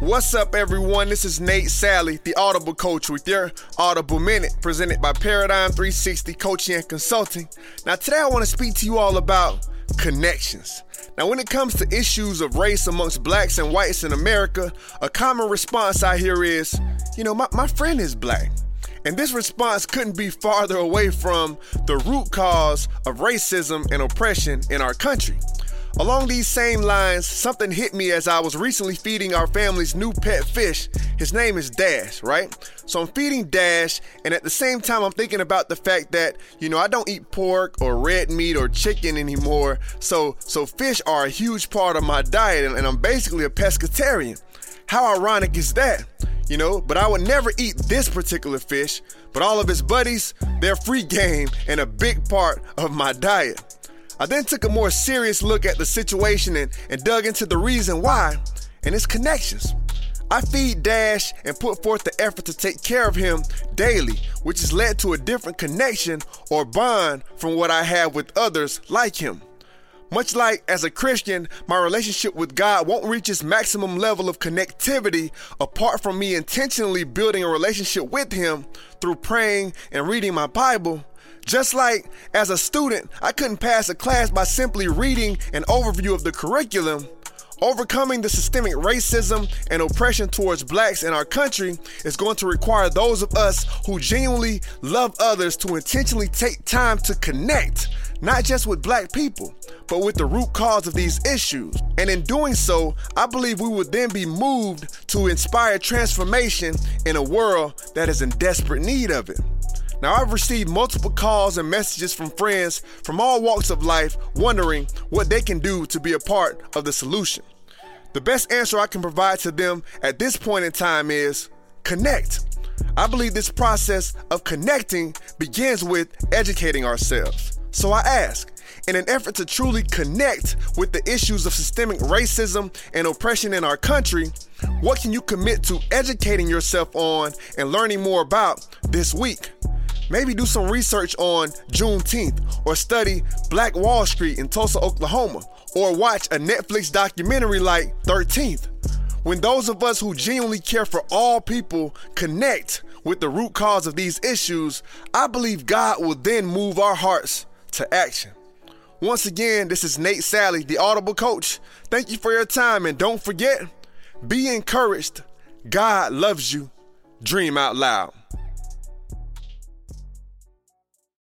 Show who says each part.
Speaker 1: What's up, everyone? This is Nate Salley, the Audible Coach, with your Audible Minute, presented by Paradigm 360 Coaching and Consulting. Now, today I want to speak to you all about connections. Now, when it comes to issues of race amongst blacks and whites in America, a common response I hear is, you know, my, my friend is black. And this response couldn't be farther away from the root cause of racism and oppression in our country. Along these same lines, something hit me as I was recently feeding our family's new pet fish. His name is Dash, right? So I'm feeding Dash, and at the same time, I'm thinking about the fact that, you know, I don't eat pork or red meat or chicken anymore. So, so fish are a huge part of my diet, and, and I'm basically a pescatarian. How ironic is that? You know, but I would never eat this particular fish, but all of his buddies, they're free game and a big part of my diet. I then took a more serious look at the situation and, and dug into the reason why and its connections. I feed Dash and put forth the effort to take care of him daily, which has led to a different connection or bond from what I have with others like him. Much like as a Christian, my relationship with God won't reach its maximum level of connectivity apart from me intentionally building a relationship with Him through praying and reading my Bible. Just like as a student, I couldn't pass a class by simply reading an overview of the curriculum. Overcoming the systemic racism and oppression towards blacks in our country is going to require those of us who genuinely love others to intentionally take time to connect, not just with black people, but with the root cause of these issues. And in doing so, I believe we would then be moved to inspire transformation in a world that is in desperate need of it. Now, I've received multiple calls and messages from friends from all walks of life wondering what they can do to be a part of the solution. The best answer I can provide to them at this point in time is connect. I believe this process of connecting begins with educating ourselves. So I ask, in an effort to truly connect with the issues of systemic racism and oppression in our country, what can you commit to educating yourself on and learning more about this week? Maybe do some research on Juneteenth or study Black Wall Street in Tulsa, Oklahoma, or watch a Netflix documentary like 13th. When those of us who genuinely care for all people connect with the root cause of these issues, I believe God will then move our hearts to action. Once again, this is Nate Salley, the Audible Coach. Thank you for your time, and don't forget be encouraged. God loves you. Dream out loud.